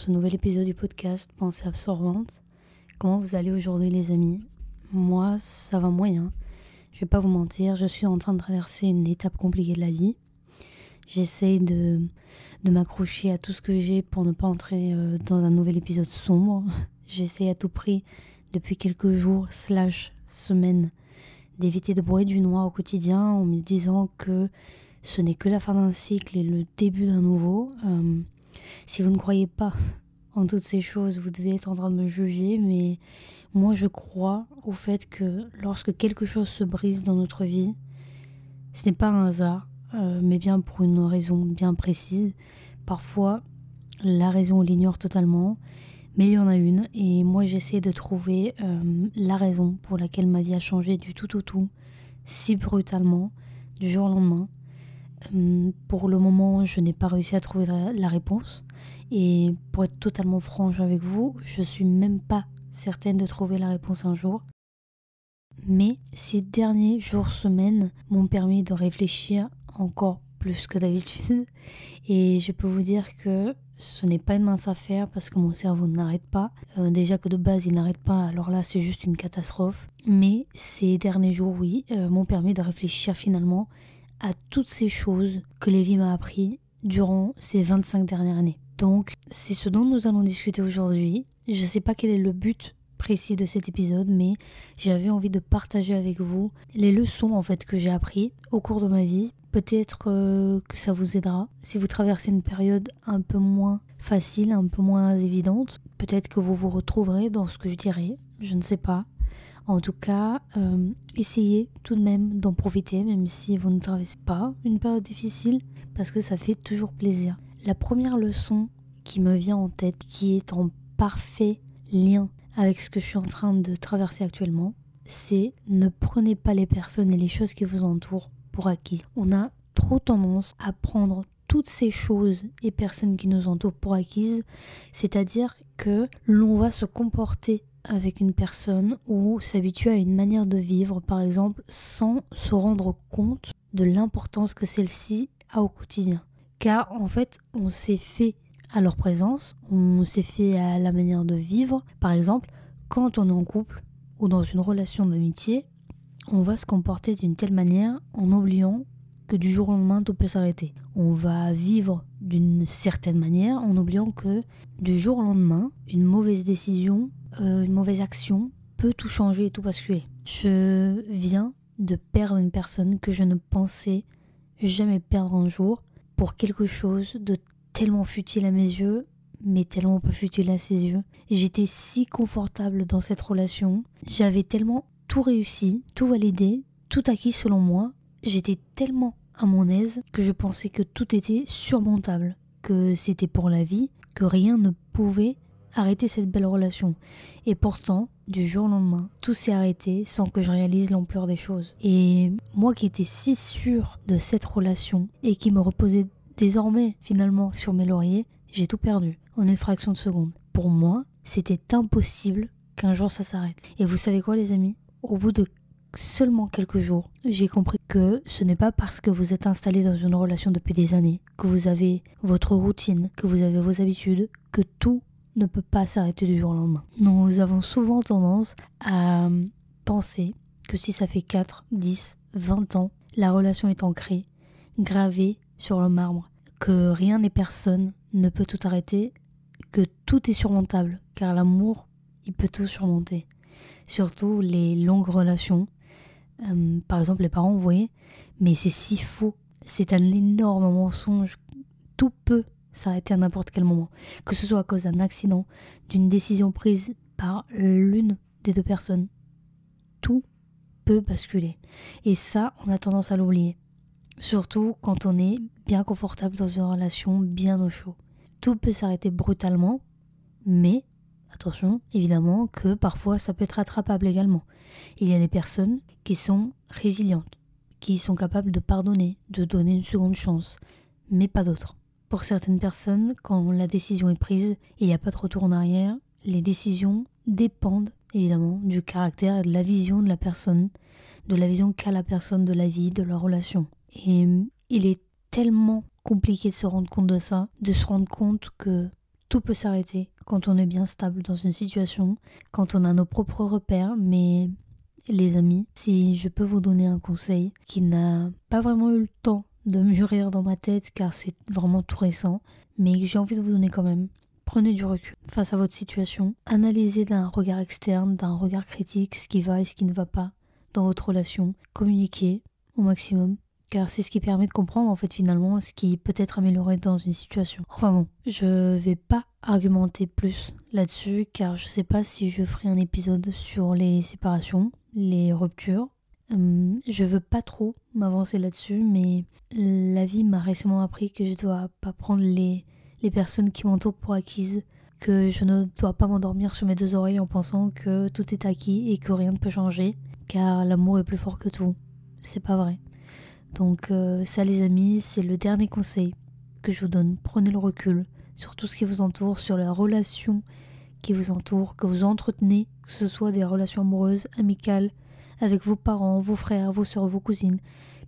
ce nouvel épisode du podcast Pensée absorbante. Comment vous allez aujourd'hui les amis? Moi ça va moyen. Je vais pas vous mentir, je suis en train de traverser une étape compliquée de la vie. J'essaye de, de m'accrocher à tout ce que j'ai pour ne pas entrer euh, dans un nouvel épisode sombre. J'essaie à tout prix depuis quelques jours slash semaines d'éviter de broyer du noir au quotidien en me disant que ce n'est que la fin d'un cycle et le début d'un nouveau. Euh, si vous ne croyez pas en toutes ces choses, vous devez être en train de me juger, mais moi je crois au fait que lorsque quelque chose se brise dans notre vie, ce n'est pas un hasard, euh, mais bien pour une raison bien précise. Parfois, la raison on l'ignore totalement, mais il y en a une, et moi j'essaie de trouver euh, la raison pour laquelle ma vie a changé du tout au tout, si brutalement, du jour au lendemain. Hum, pour le moment, je n'ai pas réussi à trouver la réponse. Et pour être totalement franche avec vous, je suis même pas certaine de trouver la réponse un jour. Mais ces derniers jours, semaines m'ont permis de réfléchir encore plus que d'habitude. Et je peux vous dire que ce n'est pas une mince affaire parce que mon cerveau n'arrête pas. Euh, déjà que de base il n'arrête pas, alors là c'est juste une catastrophe. Mais ces derniers jours, oui, euh, m'ont permis de réfléchir finalement à toutes ces choses que Lévi m'a appris durant ces 25 dernières années. Donc, c'est ce dont nous allons discuter aujourd'hui. Je ne sais pas quel est le but précis de cet épisode, mais j'avais envie de partager avec vous les leçons en fait que j'ai appris au cours de ma vie. Peut-être euh, que ça vous aidera si vous traversez une période un peu moins facile, un peu moins évidente. Peut-être que vous vous retrouverez dans ce que je dirais. Je ne sais pas. En tout cas, euh, essayez tout de même d'en profiter, même si vous ne traversez pas une période difficile, parce que ça fait toujours plaisir. La première leçon qui me vient en tête, qui est en parfait lien avec ce que je suis en train de traverser actuellement, c'est ne prenez pas les personnes et les choses qui vous entourent pour acquis. On a trop tendance à prendre toutes ces choses et personnes qui nous entourent pour acquises, c'est-à-dire que l'on va se comporter avec une personne ou s'habituer à une manière de vivre, par exemple, sans se rendre compte de l'importance que celle-ci a au quotidien. Car en fait, on s'est fait à leur présence, on s'est fait à la manière de vivre. Par exemple, quand on est en couple ou dans une relation d'amitié, on va se comporter d'une telle manière en oubliant que du jour au lendemain, tout peut s'arrêter. On va vivre d'une certaine manière en oubliant que du jour au lendemain, une mauvaise décision euh, une mauvaise action peut tout changer et tout basculer. Je viens de perdre une personne que je ne pensais jamais perdre un jour pour quelque chose de tellement futile à mes yeux, mais tellement pas futile à ses yeux. J'étais si confortable dans cette relation, j'avais tellement tout réussi, tout validé, tout acquis selon moi, j'étais tellement à mon aise que je pensais que tout était surmontable, que c'était pour la vie, que rien ne pouvait arrêter cette belle relation. Et pourtant, du jour au lendemain, tout s'est arrêté sans que je réalise l'ampleur des choses. Et moi qui étais si sûre de cette relation et qui me reposait désormais finalement sur mes lauriers, j'ai tout perdu en une fraction de seconde. Pour moi, c'était impossible qu'un jour ça s'arrête. Et vous savez quoi les amis? Au bout de seulement quelques jours, j'ai compris que ce n'est pas parce que vous êtes installé dans une relation depuis des années, que vous avez votre routine, que vous avez vos habitudes, que tout ne peut pas s'arrêter du jour au lendemain. Nous avons souvent tendance à penser que si ça fait 4, 10, 20 ans, la relation est ancrée, gravée sur le marbre, que rien n'est personne ne peut tout arrêter, que tout est surmontable, car l'amour, il peut tout surmonter. Surtout les longues relations. Euh, par exemple, les parents, vous voyez, mais c'est si faux. C'est un énorme mensonge. Tout peut s'arrêter à n'importe quel moment, que ce soit à cause d'un accident, d'une décision prise par l'une des deux personnes. Tout peut basculer. Et ça, on a tendance à l'oublier. Surtout quand on est bien confortable dans une relation bien au chaud. Tout peut s'arrêter brutalement, mais attention, évidemment que parfois ça peut être rattrapable également. Il y a des personnes qui sont résilientes, qui sont capables de pardonner, de donner une seconde chance, mais pas d'autres. Pour certaines personnes, quand la décision est prise, il n'y a pas de retour en arrière. Les décisions dépendent évidemment du caractère et de la vision de la personne, de la vision qu'a la personne de la vie, de leur relation. Et il est tellement compliqué de se rendre compte de ça, de se rendre compte que tout peut s'arrêter quand on est bien stable dans une situation, quand on a nos propres repères, mais les amis, si je peux vous donner un conseil qui n'a pas vraiment eu le temps de mûrir dans ma tête car c'est vraiment tout récent, mais j'ai envie de vous donner quand même. Prenez du recul face à votre situation, analysez d'un regard externe, d'un regard critique ce qui va et ce qui ne va pas dans votre relation, communiquez au maximum, car c'est ce qui permet de comprendre en fait finalement ce qui peut être amélioré dans une situation. Enfin bon, je vais pas argumenter plus là-dessus car je sais pas si je ferai un épisode sur les séparations, les ruptures. Hum, je veux pas trop m'avancer là-dessus, mais la vie m'a récemment appris que je dois pas prendre les, les personnes qui m'entourent pour acquises, que je ne dois pas m'endormir sur mes deux oreilles en pensant que tout est acquis et que rien ne peut changer, car l'amour est plus fort que tout. C'est pas vrai. Donc euh, ça les amis, c'est le dernier conseil que je vous donne. Prenez le recul sur tout ce qui vous entoure, sur la relation qui vous entoure, que vous entretenez, que ce soit des relations amoureuses, amicales, avec vos parents, vos frères, vos soeurs, vos cousines,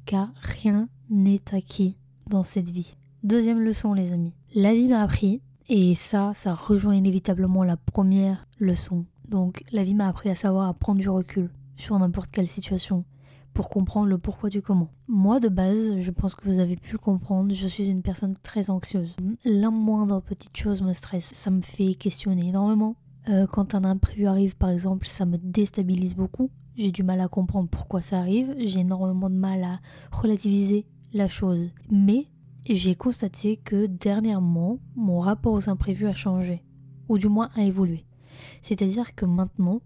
car rien n'est acquis dans cette vie. Deuxième leçon les amis. La vie m'a appris, et ça, ça rejoint inévitablement la première leçon. Donc la vie m'a appris à savoir à prendre du recul sur n'importe quelle situation, pour comprendre le pourquoi du comment. Moi, de base, je pense que vous avez pu le comprendre, je suis une personne très anxieuse. La moindre petite chose me stresse, ça me fait questionner énormément. Euh, quand un imprévu arrive, par exemple, ça me déstabilise beaucoup. J'ai du mal à comprendre pourquoi ça arrive, j'ai énormément de mal à relativiser la chose. Mais j'ai constaté que dernièrement, mon rapport aux imprévus a changé, ou du moins a évolué. C'est-à-dire que maintenant,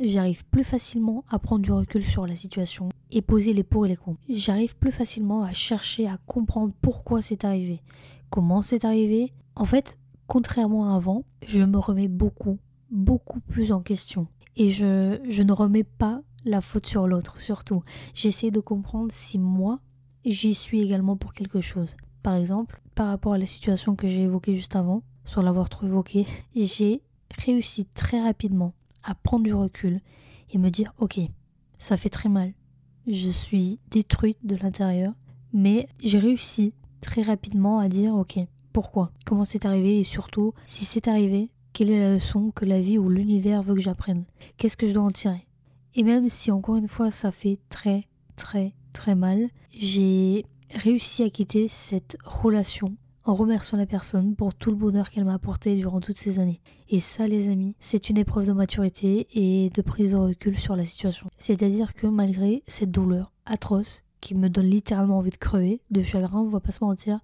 j'arrive plus facilement à prendre du recul sur la situation et poser les pour et les contre. J'arrive plus facilement à chercher à comprendre pourquoi c'est arrivé, comment c'est arrivé. En fait, contrairement à avant, je me remets beaucoup, beaucoup plus en question. Et je, je ne remets pas la faute sur l'autre, surtout. J'essaie de comprendre si moi, j'y suis également pour quelque chose. Par exemple, par rapport à la situation que j'ai évoquée juste avant, sur l'avoir trop évoquée, j'ai réussi très rapidement à prendre du recul et me dire ok, ça fait très mal. Je suis détruite de l'intérieur, mais j'ai réussi très rapidement à dire ok, pourquoi? Comment c'est arrivé? Et surtout, si c'est arrivé, quelle est la leçon que la vie ou l'univers veut que j'apprenne? Qu'est-ce que je dois en tirer? Et même si encore une fois ça fait très très très mal, j'ai réussi à quitter cette relation en remerciant la personne pour tout le bonheur qu'elle m'a apporté durant toutes ces années. Et ça, les amis, c'est une épreuve de maturité et de prise de recul sur la situation. C'est-à-dire que malgré cette douleur atroce qui me donne littéralement envie de crever, de chagrin, on va pas se mentir,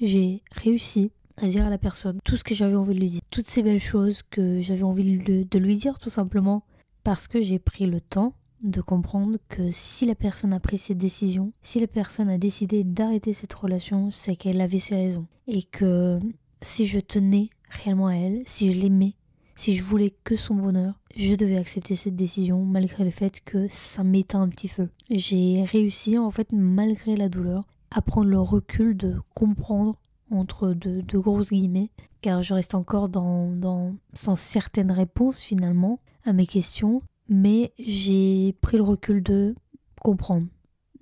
j'ai réussi à dire à la personne tout ce que j'avais envie de lui dire. Toutes ces belles choses que j'avais envie de lui dire tout simplement parce que j'ai pris le temps de comprendre que si la personne a pris cette décision, si la personne a décidé d'arrêter cette relation, c'est qu'elle avait ses raisons. Et que si je tenais réellement à elle, si je l'aimais, si je voulais que son bonheur, je devais accepter cette décision malgré le fait que ça m'éteint un petit feu. J'ai réussi en fait malgré la douleur à prendre le recul de comprendre entre de, grosses guillemets car je reste encore dans, sans certaines réponses finalement à mes questions mais j'ai pris le recul de comprendre,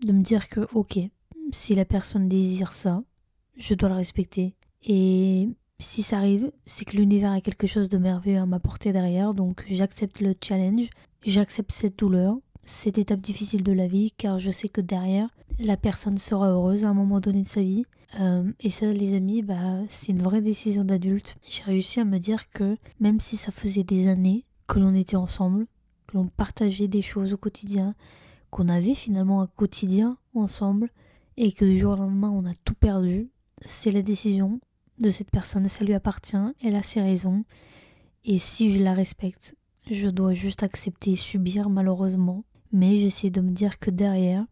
de me dire que ok, si la personne désire ça, je dois le respecter. Et si ça arrive, c'est que l'univers a quelque chose de merveilleux à m'apporter derrière, donc j'accepte le challenge, j'accepte cette douleur, cette étape difficile de la vie, car je sais que derrière, la personne sera heureuse à un moment donné de sa vie. Euh, et ça, les amis, bah, c'est une vraie décision d'adulte. J'ai réussi à me dire que même si ça faisait des années que l'on était ensemble, que l'on partageait des choses au quotidien, qu'on avait finalement un quotidien ensemble et que du jour au lendemain on a tout perdu, c'est la décision de cette personne, ça lui appartient, elle a ses raisons et si je la respecte, je dois juste accepter et subir malheureusement, mais j'essaie de me dire que derrière,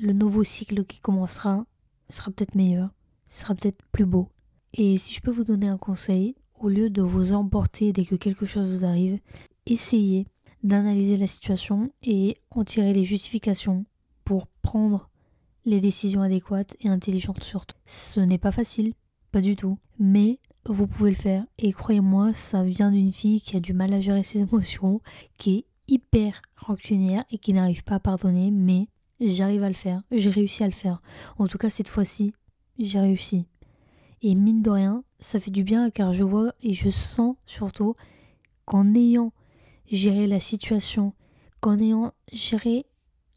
le nouveau cycle qui commencera sera peut-être meilleur, sera peut-être plus beau. Et si je peux vous donner un conseil, au lieu de vous emporter dès que quelque chose vous arrive, essayez d'analyser la situation et en tirer les justifications pour prendre les décisions adéquates et intelligentes surtout. Ce n'est pas facile, pas du tout, mais vous pouvez le faire et croyez-moi, ça vient d'une fille qui a du mal à gérer ses émotions, qui est hyper rancunière et qui n'arrive pas à pardonner, mais j'arrive à le faire, j'ai réussi à le faire. En tout cas, cette fois-ci, j'ai réussi. Et mine de rien, ça fait du bien car je vois et je sens surtout qu'en ayant géré la situation, qu'en ayant géré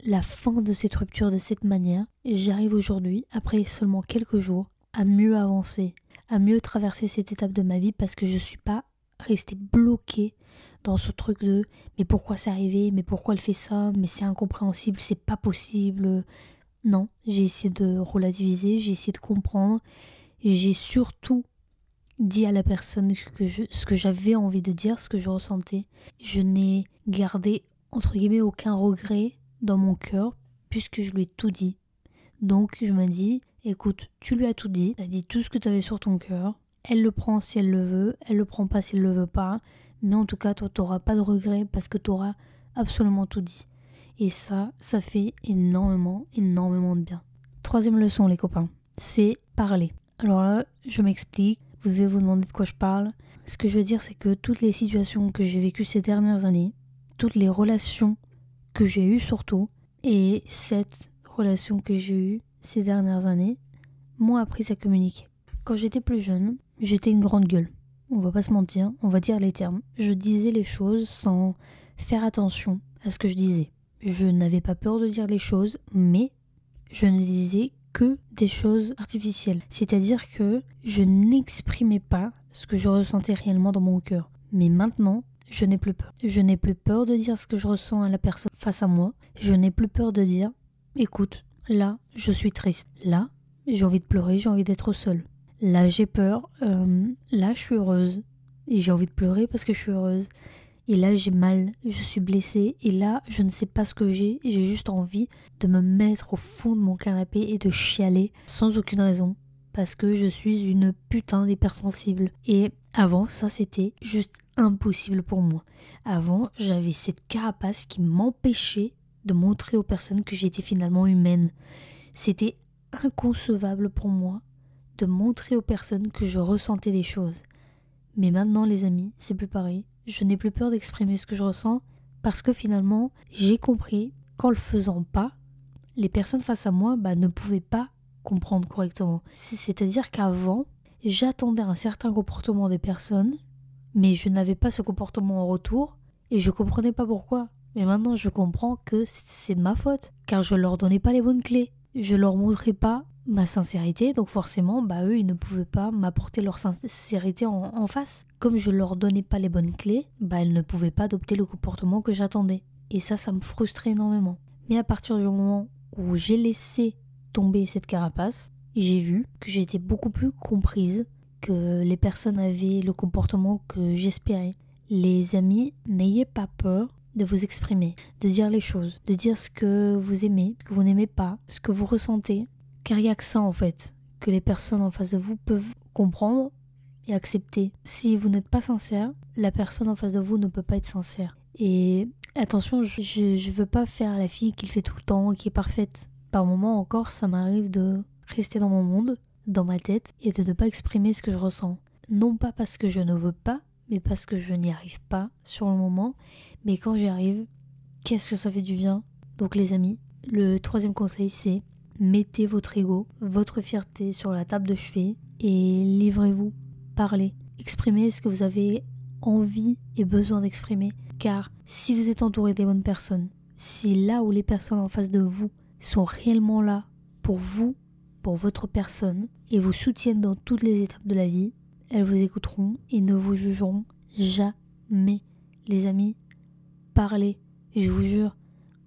la fin de cette rupture de cette manière, j'arrive aujourd'hui, après seulement quelques jours, à mieux avancer, à mieux traverser cette étape de ma vie parce que je ne suis pas restée bloquée dans ce truc de mais pourquoi c'est arrivé, mais pourquoi elle fait ça, mais c'est incompréhensible, c'est pas possible. Non, j'ai essayé de relativiser, j'ai essayé de comprendre, j'ai surtout dit à la personne que ce que j'avais envie de dire, ce que je ressentais. Je n'ai gardé entre guillemets aucun regret dans mon cœur puisque je lui ai tout dit. Donc je me dis, écoute, tu lui as tout dit, tu as dit tout ce que tu avais sur ton cœur, elle le prend si elle le veut, elle le prend pas si elle le veut pas, mais en tout cas, toi, tu n'auras pas de regret parce que tu auras absolument tout dit. Et ça, ça fait énormément, énormément de bien. Troisième leçon, les copains, c'est parler. Alors là, je m'explique, vous devez vous demander de quoi je parle. Ce que je veux dire, c'est que toutes les situations que j'ai vécues ces dernières années, toutes les relations que j'ai eues surtout, et cette relation que j'ai eue ces dernières années, m'ont appris à communiquer. Quand j'étais plus jeune, j'étais une grande gueule on va pas se mentir, on va dire les termes. Je disais les choses sans faire attention à ce que je disais. Je n'avais pas peur de dire les choses, mais je ne disais que des choses artificielles. C'est-à-dire que je n'exprimais pas ce que je ressentais réellement dans mon cœur. Mais maintenant, je n'ai plus peur. Je n'ai plus peur de dire ce que je ressens à la personne face à moi. Je n'ai plus peur de dire, écoute, là, je suis triste. Là, j'ai envie de pleurer, j'ai envie d'être seule. Là, j'ai peur. Euh, là, je suis heureuse. Et j'ai envie de pleurer parce que je suis heureuse. Et là, j'ai mal. Je suis blessée. Et là, je ne sais pas ce que j'ai. J'ai juste envie de me mettre au fond de mon canapé et de chialer sans aucune raison. Parce que je suis une putain d'hypersensible. Et avant, ça, c'était juste impossible pour moi. Avant, j'avais cette carapace qui m'empêchait de montrer aux personnes que j'étais finalement humaine. C'était inconcevable pour moi de montrer aux personnes que je ressentais des choses. Mais maintenant, les amis, c'est plus pareil. Je n'ai plus peur d'exprimer ce que je ressens parce que finalement, j'ai compris qu'en le faisant pas, les personnes face à moi bah, ne pouvaient pas comprendre correctement. C'est-à-dire qu'avant, j'attendais un certain comportement des personnes, mais je n'avais pas ce comportement en retour et je comprenais pas pourquoi. Mais maintenant, je comprends que c'est de ma faute, car je leur donnais pas les bonnes clés. Je leur montrais pas ma sincérité, donc forcément, bah eux, ils ne pouvaient pas m'apporter leur sincérité en, face. Comme je leur donnais pas les bonnes clés, bah elles ne pouvaient pas adopter le comportement que j'attendais. Et ça, ça me frustrait énormément. Mais à partir du moment où j'ai laissé tomber cette carapace, j'ai vu que j'étais beaucoup plus comprise, que les personnes avaient le comportement que j'espérais. Les amis, n'ayez pas peur de vous exprimer, de dire les choses, de dire ce que vous aimez, ce que vous n'aimez pas, ce que vous ressentez. Car il n'y a que ça en fait, que les personnes en face de vous peuvent comprendre et accepter. Si vous n'êtes pas sincère, la personne en face de vous ne peut pas être sincère. Et attention, je ne veux pas faire la fille qui le fait tout le temps, qui est parfaite. Par moments encore, ça m'arrive de rester dans mon monde, dans ma tête, et de ne pas exprimer ce que je ressens. Non pas parce que je ne veux pas, mais parce que je n'y arrive pas sur le moment. Mais quand j'y arrive, qu'est-ce que ça fait du bien? Donc les amis, le troisième conseil c'est mettez votre ego, votre fierté sur la table de chevet et livrez-vous, parlez, exprimez ce que vous avez envie et besoin d'exprimer. Car si vous êtes entouré des bonnes personnes, si là où les personnes en face de vous sont réellement là pour vous, pour votre personne, et vous soutiennent dans toutes les étapes de la vie, elles vous écouteront et ne vous jugeront jamais. Les amis, parlez, je vous jure,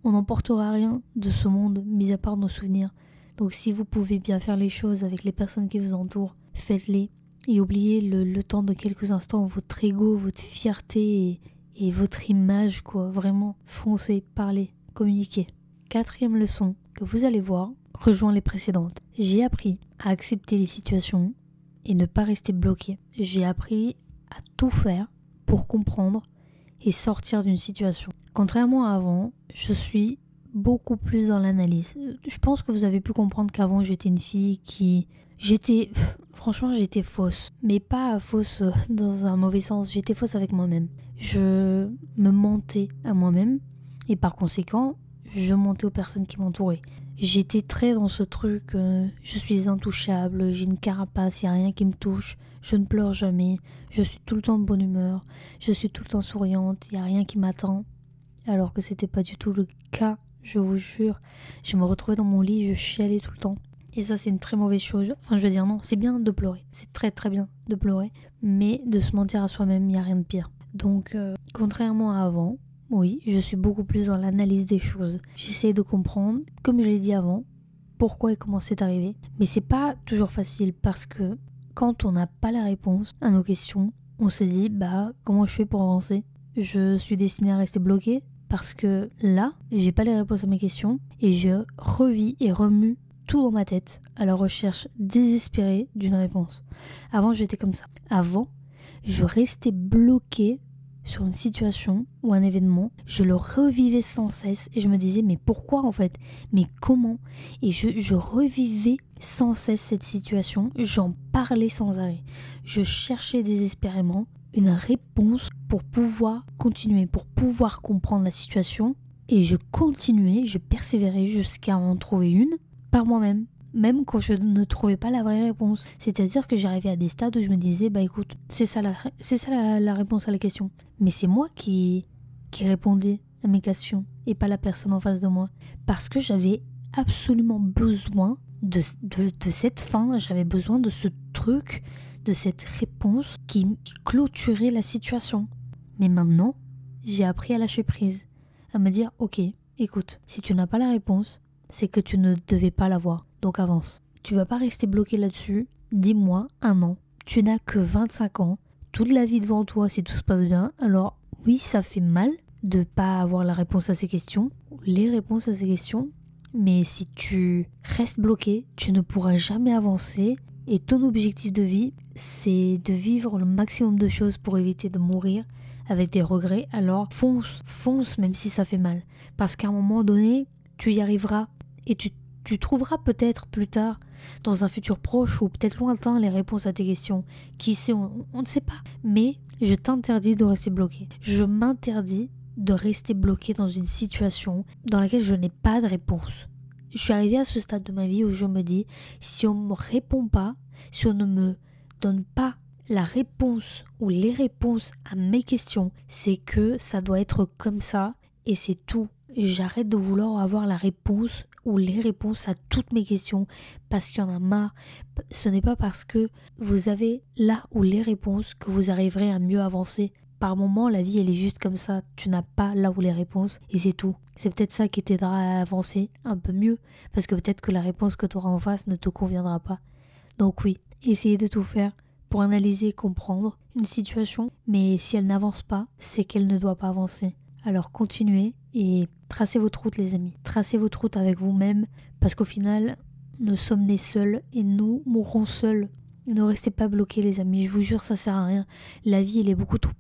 on n'emportera rien de ce monde, mis à part nos souvenirs. Donc si vous pouvez bien faire les choses avec les personnes qui vous entourent, faites-les. Et oubliez le, temps de quelques instants votre ego, votre fierté et, votre image, quoi. Vraiment, foncez, parlez, communiquez. Quatrième leçon que vous allez voir rejoint les précédentes. J'ai appris à accepter les situations et ne pas rester bloqué. J'ai appris à tout faire pour comprendre sortir d'une situation. Contrairement à avant, je suis beaucoup plus dans l'analyse. Je pense que vous avez pu comprendre qu'avant j'étais une fille qui... J'étais... Franchement j'étais fausse. Mais pas fausse dans un mauvais sens. J'étais fausse avec moi-même. Je me mentais à moi-même. Et par conséquent, je mentais aux personnes qui m'entouraient. J'étais très dans ce truc, euh, je suis intouchable, j'ai une carapace, il n'y a rien qui me touche. Je ne pleure jamais, je suis tout le temps de bonne humeur, je suis tout le temps souriante, il n'y a rien qui m'attend. Alors que c'était pas du tout le cas, je vous jure. Je me retrouvais dans mon lit, je chialais tout le temps. Et ça, c'est une très mauvaise chose. Enfin, je veux dire, non, c'est bien de pleurer. C'est très très bien de pleurer. Mais de se mentir à soi-même, il n'y a rien de pire. Donc, euh, contrairement à avant, oui, je suis beaucoup plus dans l'analyse des choses. J'essaie de comprendre, comme je l'ai dit avant, pourquoi et comment c'est arrivé. Mais c'est pas toujours facile parce que quand on n'a pas la réponse à nos questions, on se dit bah comment je fais pour avancer? Je suis destiné à rester bloqué parce que là, j'ai pas les réponses à mes questions et je revis et remue tout dans ma tête à la recherche désespérée d'une réponse. Avant, j'étais comme ça. Avant, je restais bloqué sur une situation ou un événement, je le revivais sans cesse et je me disais mais pourquoi en fait? Mais comment? Et je, revivais sans cesse cette situation, j'en parlais sans arrêt. Je cherchais désespérément une réponse pour pouvoir continuer, pour pouvoir comprendre la situation et je continuais, je persévérais jusqu'à en trouver une par moi-même même quand je ne trouvais pas la vraie réponse. C'est-à-dire que j'arrivais à des stades où je me disais, bah écoute, c'est ça, la, réponse à la question. Mais c'est moi qui répondais à mes questions et pas la personne en face de moi. Parce que j'avais absolument besoin de, de, cette fin, j'avais besoin de ce truc, de cette réponse qui, qui clôturait la situation. Mais maintenant, j'ai appris à lâcher prise, à me dire, ok, écoute, si tu n'as pas la réponse, c'est que tu ne devais pas l'avoir donc avance. Tu vas pas rester bloqué là-dessus. Dis-moi, un an. Tu n'as que 25 ans. Toute la vie devant toi si tout se passe bien. Alors oui, ça fait mal de pas avoir la réponse à ces questions, les réponses à ces questions. Mais si tu restes bloqué, tu ne pourras jamais avancer. Et ton objectif de vie, c'est de vivre le maximum de choses pour éviter de mourir avec des regrets. Alors fonce, fonce même si ça fait mal. Parce qu'à un moment donné, tu y arriveras et tu trouveras peut-être plus tard, dans un futur proche ou peut-être lointain, les réponses à tes questions. Qui sait, on, ne sait pas. Mais je t'interdis de rester bloqué. Je m'interdis de rester bloqué dans une situation dans laquelle je n'ai pas de réponse. Je suis arrivée à ce stade de ma vie où je me dis, si on ne me répond pas, si on ne me donne pas la réponse ou les réponses à mes questions, c'est que ça doit être comme ça et c'est tout. J'arrête de vouloir avoir la réponse ou les réponses à toutes mes questions parce qu'il y en a marre. Ce n'est pas parce que vous avez là ou les réponses que vous arriverez à mieux avancer. Par moment, la vie, elle est juste comme ça. Tu n'as pas là où les réponses et c'est tout. C'est peut-être ça qui t'aidera à avancer un peu mieux parce que peut-être que la réponse que tu auras en face ne te conviendra pas. Donc oui, essayez de tout faire pour analyser et comprendre une situation, mais si elle n'avance pas, c'est qu'elle ne doit pas avancer. Alors continuez et tracez votre route les amis. Tracez votre route avec vous-même parce qu'au final, nous sommes nés seuls et nous mourrons seuls. Ne restez pas bloqués les amis, je vous jure ça sert à rien. La vie elle est beaucoup trop,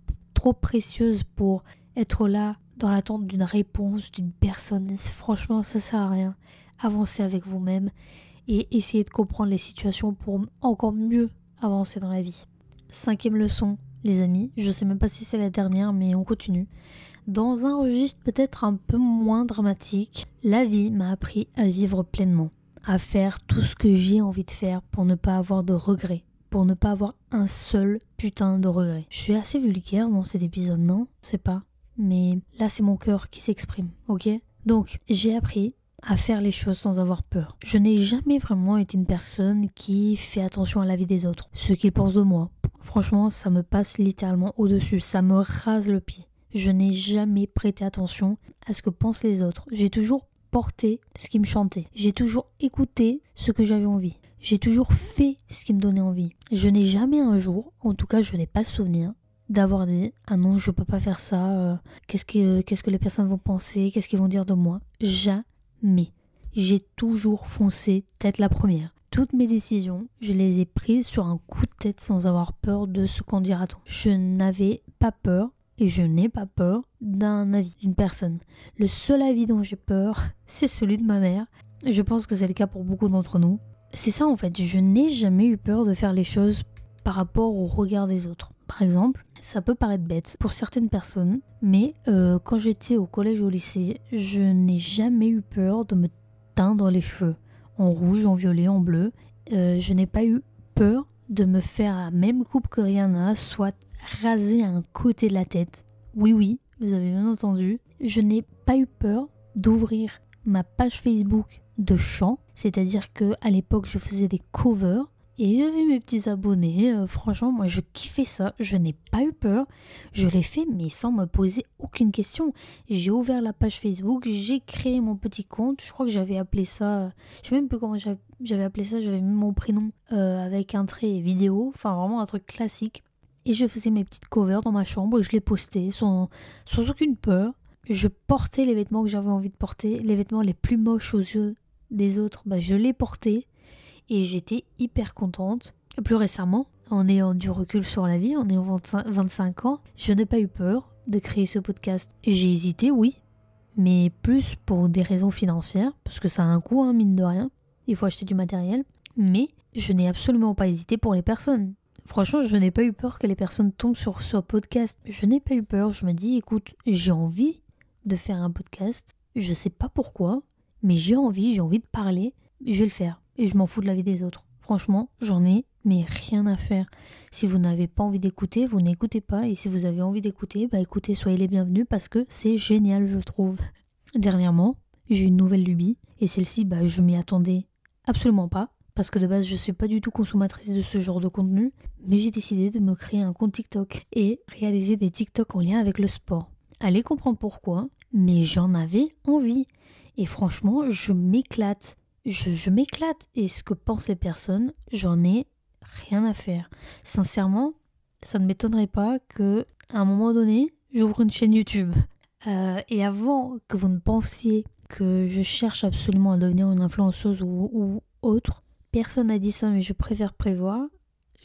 précieuse pour être là dans l'attente d'une réponse d'une personne. Franchement ça sert à rien. Avancez avec vous-même et essayez de comprendre les situations pour encore mieux avancer dans la vie. Cinquième leçon, les amis, je sais même pas si c'est la dernière mais on continue. Dans un registre peut-être un peu moins dramatique, la vie m'a appris à vivre pleinement, à faire tout ce que j'ai envie de faire pour ne pas avoir de regrets, pour ne pas avoir un seul putain de regret. Je suis assez vulgaire dans cet épisode, non? C'est pas. Mais là, c'est mon cœur qui s'exprime, ok? Donc, j'ai appris à faire les choses sans avoir peur. Je n'ai jamais vraiment été une personne qui fait attention à la vie des autres, ce qu'ils pensent de moi. Franchement, ça me passe littéralement au-dessus, ça me rase le pied je n'ai jamais prêté attention à ce que pensent les autres. J'ai toujours porté ce qui me chantait. J'ai toujours écouté ce que j'avais envie. J'ai toujours fait ce qui me donnait envie. Je n'ai jamais un jour, en tout cas je n'ai pas le souvenir, d'avoir dit ah non je peux pas faire ça, euh, qu'est-ce que qu'est-ce que les personnes vont penser, qu'est-ce qu'ils vont dire de moi? Jamais. J'ai toujours foncé tête la première. Toutes mes décisions, je les ai prises sur un coup de tête sans avoir peur de ce qu'en dira-t-on. Je n'avais pas peur et je n'ai pas peur d'un avis d'une personne. Le seul avis dont j'ai peur, c'est celui de ma mère. Je pense que c'est le cas pour beaucoup d'entre nous. C'est ça en fait, je n'ai jamais eu peur de faire les choses par rapport au regard des autres. Par exemple, ça peut paraître bête pour certaines personnes, mais euh, quand j'étais au collège ou au lycée, je n'ai jamais eu peur de me teindre les cheveux en rouge, en violet, en bleu. Euh, je n'ai pas eu peur de me faire la même coupe que Rihanna, soit raser un côté de la tête. Oui, oui, vous avez bien entendu. Je n'ai pas eu peur d'ouvrir ma page Facebook de chant, c'est-à-dire que à l'époque je faisais des covers et j'avais mes petits abonnés. Euh, franchement, moi je kiffais ça, je n'ai pas eu peur. Je l'ai fait mais sans me poser aucune question. J'ai ouvert la page Facebook, j'ai créé mon petit compte. Je crois que j'avais appelé ça, je sais même plus comment j'avais appelé ça, j'avais mis mon prénom euh, avec un trait vidéo, enfin vraiment un truc classique. Et je faisais mes petites covers dans ma chambre et je les postais sans, sans aucune peur. Je portais les vêtements que j'avais envie de porter, les vêtements les plus moches aux yeux des autres, bah, je les portais et j'étais hyper contente. Plus récemment, en ayant du recul sur la vie, en ayant 25 ans, je n'ai pas eu peur de créer ce podcast. J'ai hésité, oui, mais plus pour des raisons financières, parce que ça a un coût, hein, mine de rien. Il faut acheter du matériel. Mais je n'ai absolument pas hésité pour les personnes. Franchement, je n'ai pas eu peur que les personnes tombent sur ce podcast. Je n'ai pas eu peur. Je me dis, écoute, j'ai envie de faire un podcast. Je ne sais pas pourquoi, mais j'ai envie, j'ai envie de parler. Je vais le faire et je m'en fous de la vie des autres. Franchement, j'en ai mais rien à faire. Si vous n'avez pas envie d'écouter, vous n'écoutez pas. Et si vous avez envie d'écouter, bah écoutez, soyez les bienvenus parce que c'est génial, je trouve. Dernièrement, j'ai une nouvelle lubie. Et celle-ci, bah, je m'y attendais absolument pas. Parce que de base, je ne suis pas du tout consommatrice de ce genre de contenu. Mais j'ai décidé de me créer un compte TikTok et réaliser des TikTok en lien avec le sport. Allez comprendre pourquoi, mais j'en avais envie. Et franchement, je m'éclate je, m'éclate. Et ce que pensent les personnes, j'en ai rien à faire. Sincèrement, ça ne m'étonnerait pas que à un moment donné, j'ouvre une chaîne YouTube. Euh, et avant que vous ne pensiez que je cherche absolument à devenir une influenceuse ou, ou autre, personne n'a dit ça, mais je préfère prévoir.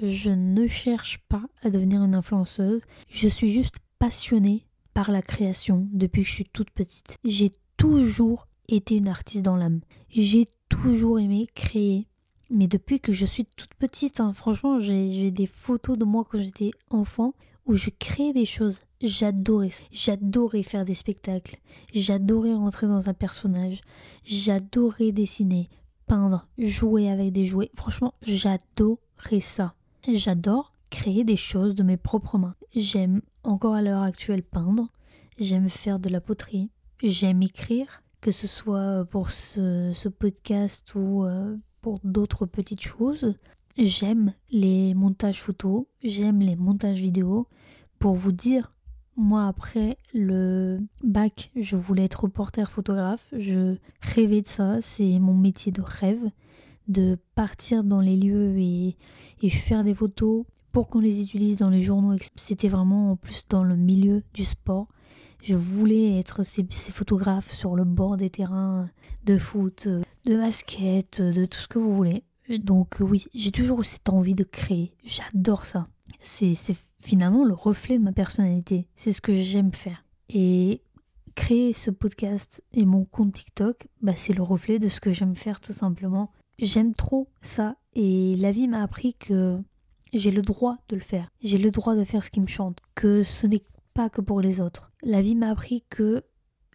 Je ne cherche pas à devenir une influenceuse. Je suis juste passionnée par la création depuis que je suis toute petite. J'ai toujours été une artiste dans l'âme. J'ai toujours aimé créer. Mais depuis que je suis toute petite, hein, franchement, j'ai des photos de moi quand j'étais enfant où je créais des choses. J'adorais J'adorais faire des spectacles. J'adorais rentrer dans un personnage. J'adorais dessiner, peindre, jouer avec des jouets. Franchement, j'adorais ça. J'adore créer des choses de mes propres mains. J'aime encore à l'heure actuelle peindre. J'aime faire de la poterie. J'aime écrire que ce soit pour ce, podcast ou euh, pour d'autres petites choses. J'aime les montages photos, j'aime les montages vidéo. Pour vous dire, moi après le bac, je voulais être reporter photographe, je rêvais de ça, c'est mon métier de rêve, de partir dans les lieux et, et faire des photos pour qu'on les utilise dans les journaux. C'était vraiment en plus dans le milieu du sport. Je voulais être ces, photographes sur le bord des terrains de foot, de basket, de tout ce que vous voulez. Donc oui, j'ai toujours eu cette envie de créer. J'adore ça. C'est finalement le reflet de ma personnalité. C'est ce que j'aime faire. Et créer ce podcast et mon compte TikTok, bah, c'est le reflet de ce que j'aime faire tout simplement. J'aime trop ça et la vie m'a appris que j'ai le droit de le faire. J'ai le droit de faire ce qui me chante. Que ce n'est pas que pour les autres. La vie m'a appris que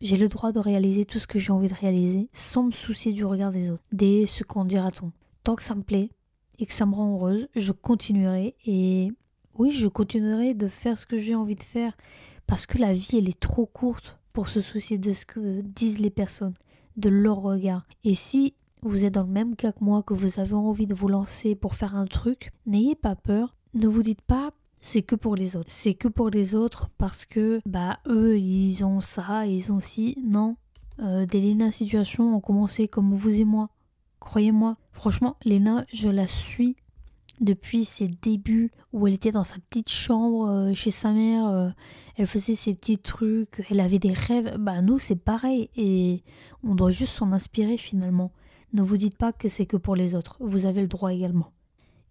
j'ai le droit de réaliser tout ce que j'ai envie de réaliser sans me soucier du regard des autres, des ce qu'en dira-t-on. Tant que ça me plaît et que ça me rend heureuse, je continuerai et oui, je continuerai de faire ce que j'ai envie de faire parce que la vie, elle est trop courte pour se soucier de ce que disent les personnes, de leur regard. Et si vous êtes dans le même cas que moi, que vous avez envie de vous lancer pour faire un truc, n'ayez pas peur. Ne vous dites pas c'est que pour les autres. C'est que pour les autres parce que bah eux ils ont ça, ils ont ci. Non. Euh, des Lena Situation ont commencé comme vous et moi. Croyez-moi. Franchement, Lena, je la suis depuis ses débuts où elle était dans sa petite chambre euh, chez sa mère. Euh, elle faisait ses petits trucs, elle avait des rêves. Bah nous c'est pareil et on doit juste s'en inspirer finalement. Ne vous dites pas que c'est que pour les autres. Vous avez le droit également.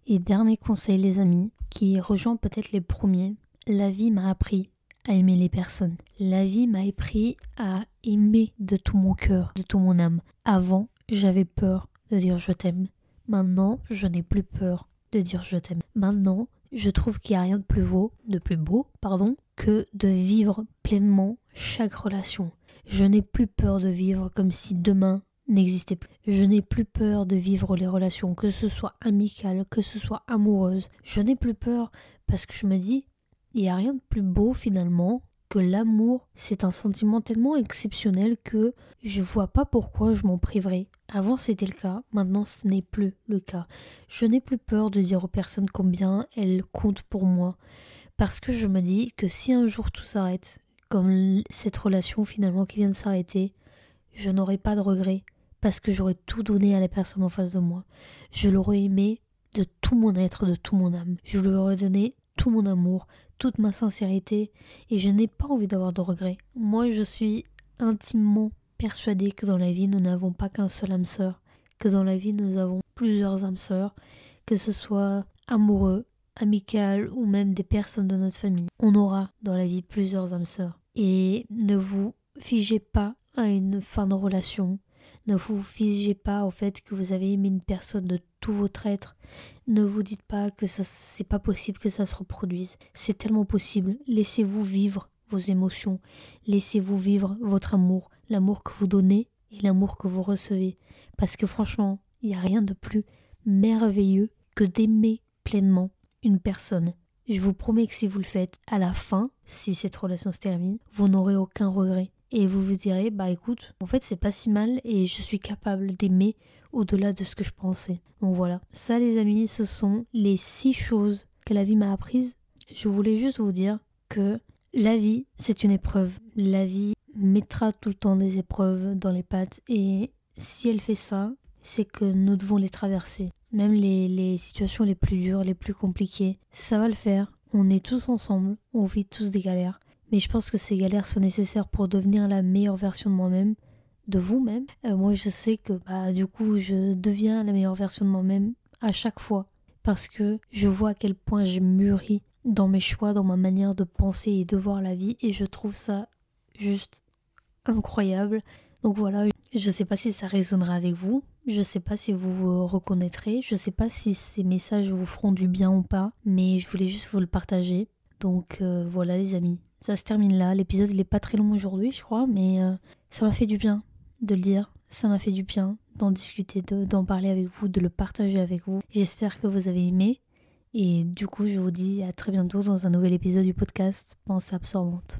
Et dernier conseil les amis, qui rejoint peut-être les premiers, la vie m'a appris à aimer les personnes. La vie m'a appris à aimer de tout mon cœur, de tout mon âme. Avant, j'avais peur de dire je t'aime. Maintenant, je n'ai plus peur de dire je t'aime. Maintenant, je trouve qu'il n'y a rien de plus beau, de plus beau, pardon, que de vivre pleinement chaque relation. Je n'ai plus peur de vivre comme si demain n'existait plus. Je n'ai plus peur de vivre les relations, que ce soit amicales, que ce soit amoureuses. Je n'ai plus peur parce que je me dis, il n'y a rien de plus beau finalement que l'amour, c'est un sentiment tellement exceptionnel que je vois pas pourquoi je m'en priverais. Avant c'était le cas, maintenant ce n'est plus le cas. Je n'ai plus peur de dire aux personnes combien elles comptent pour moi. Parce que je me dis que si un jour tout s'arrête, comme cette relation finalement qui vient de s'arrêter, je n'aurai pas de regrets parce que j'aurais tout donné à la personne en face de moi. Je l'aurais aimé de tout mon être, de tout mon âme. Je lui aurais donné tout mon amour, toute ma sincérité, et je n'ai pas envie d'avoir de regrets. Moi, je suis intimement persuadée que dans la vie, nous n'avons pas qu'un seul âme sœur, que dans la vie, nous avons plusieurs âmes sœurs, que ce soit amoureux, amical ou même des personnes de notre famille. On aura dans la vie plusieurs âmes sœurs. Et ne vous figez pas à une fin de relation. Ne vous figez pas au fait que vous avez aimé une personne de tout votre être. Ne vous dites pas que ça c'est pas possible que ça se reproduise. C'est tellement possible. Laissez-vous vivre vos émotions. Laissez-vous vivre votre amour, l'amour que vous donnez et l'amour que vous recevez. Parce que franchement, il n'y a rien de plus merveilleux que d'aimer pleinement une personne. Je vous promets que si vous le faites à la fin, si cette relation se termine, vous n'aurez aucun regret. Et vous vous direz, bah écoute, en fait c'est pas si mal et je suis capable d'aimer au-delà de ce que je pensais. Donc voilà, ça les amis, ce sont les six choses que la vie m'a apprises. Je voulais juste vous dire que la vie, c'est une épreuve. La vie mettra tout le temps des épreuves dans les pattes et si elle fait ça, c'est que nous devons les traverser même les, situations les plus dures, les plus compliquées. Ça va le faire. On est tous ensemble, on vit tous des galères. Mais je pense que ces galères sont nécessaires pour devenir la meilleure version de moi-même, de vous-même. Euh, moi, je sais que bah, du coup, je deviens la meilleure version de moi-même à chaque fois. Parce que je vois à quel point j'ai mûri dans mes choix, dans ma manière de penser et de voir la vie. Et je trouve ça juste incroyable. Donc voilà, je ne sais pas si ça résonnera avec vous. Je ne sais pas si vous vous reconnaîtrez. Je ne sais pas si ces messages vous feront du bien ou pas. Mais je voulais juste vous le partager. Donc euh, voilà les amis. Ça se termine là. L'épisode il est pas très long aujourd'hui je crois. Mais euh, ça m'a fait du bien de le dire. Ça m'a fait du bien d'en discuter, d'en parler avec vous, de le partager avec vous. J'espère que vous avez aimé. Et du coup je vous dis à très bientôt dans un nouvel épisode du podcast Pense absorbante.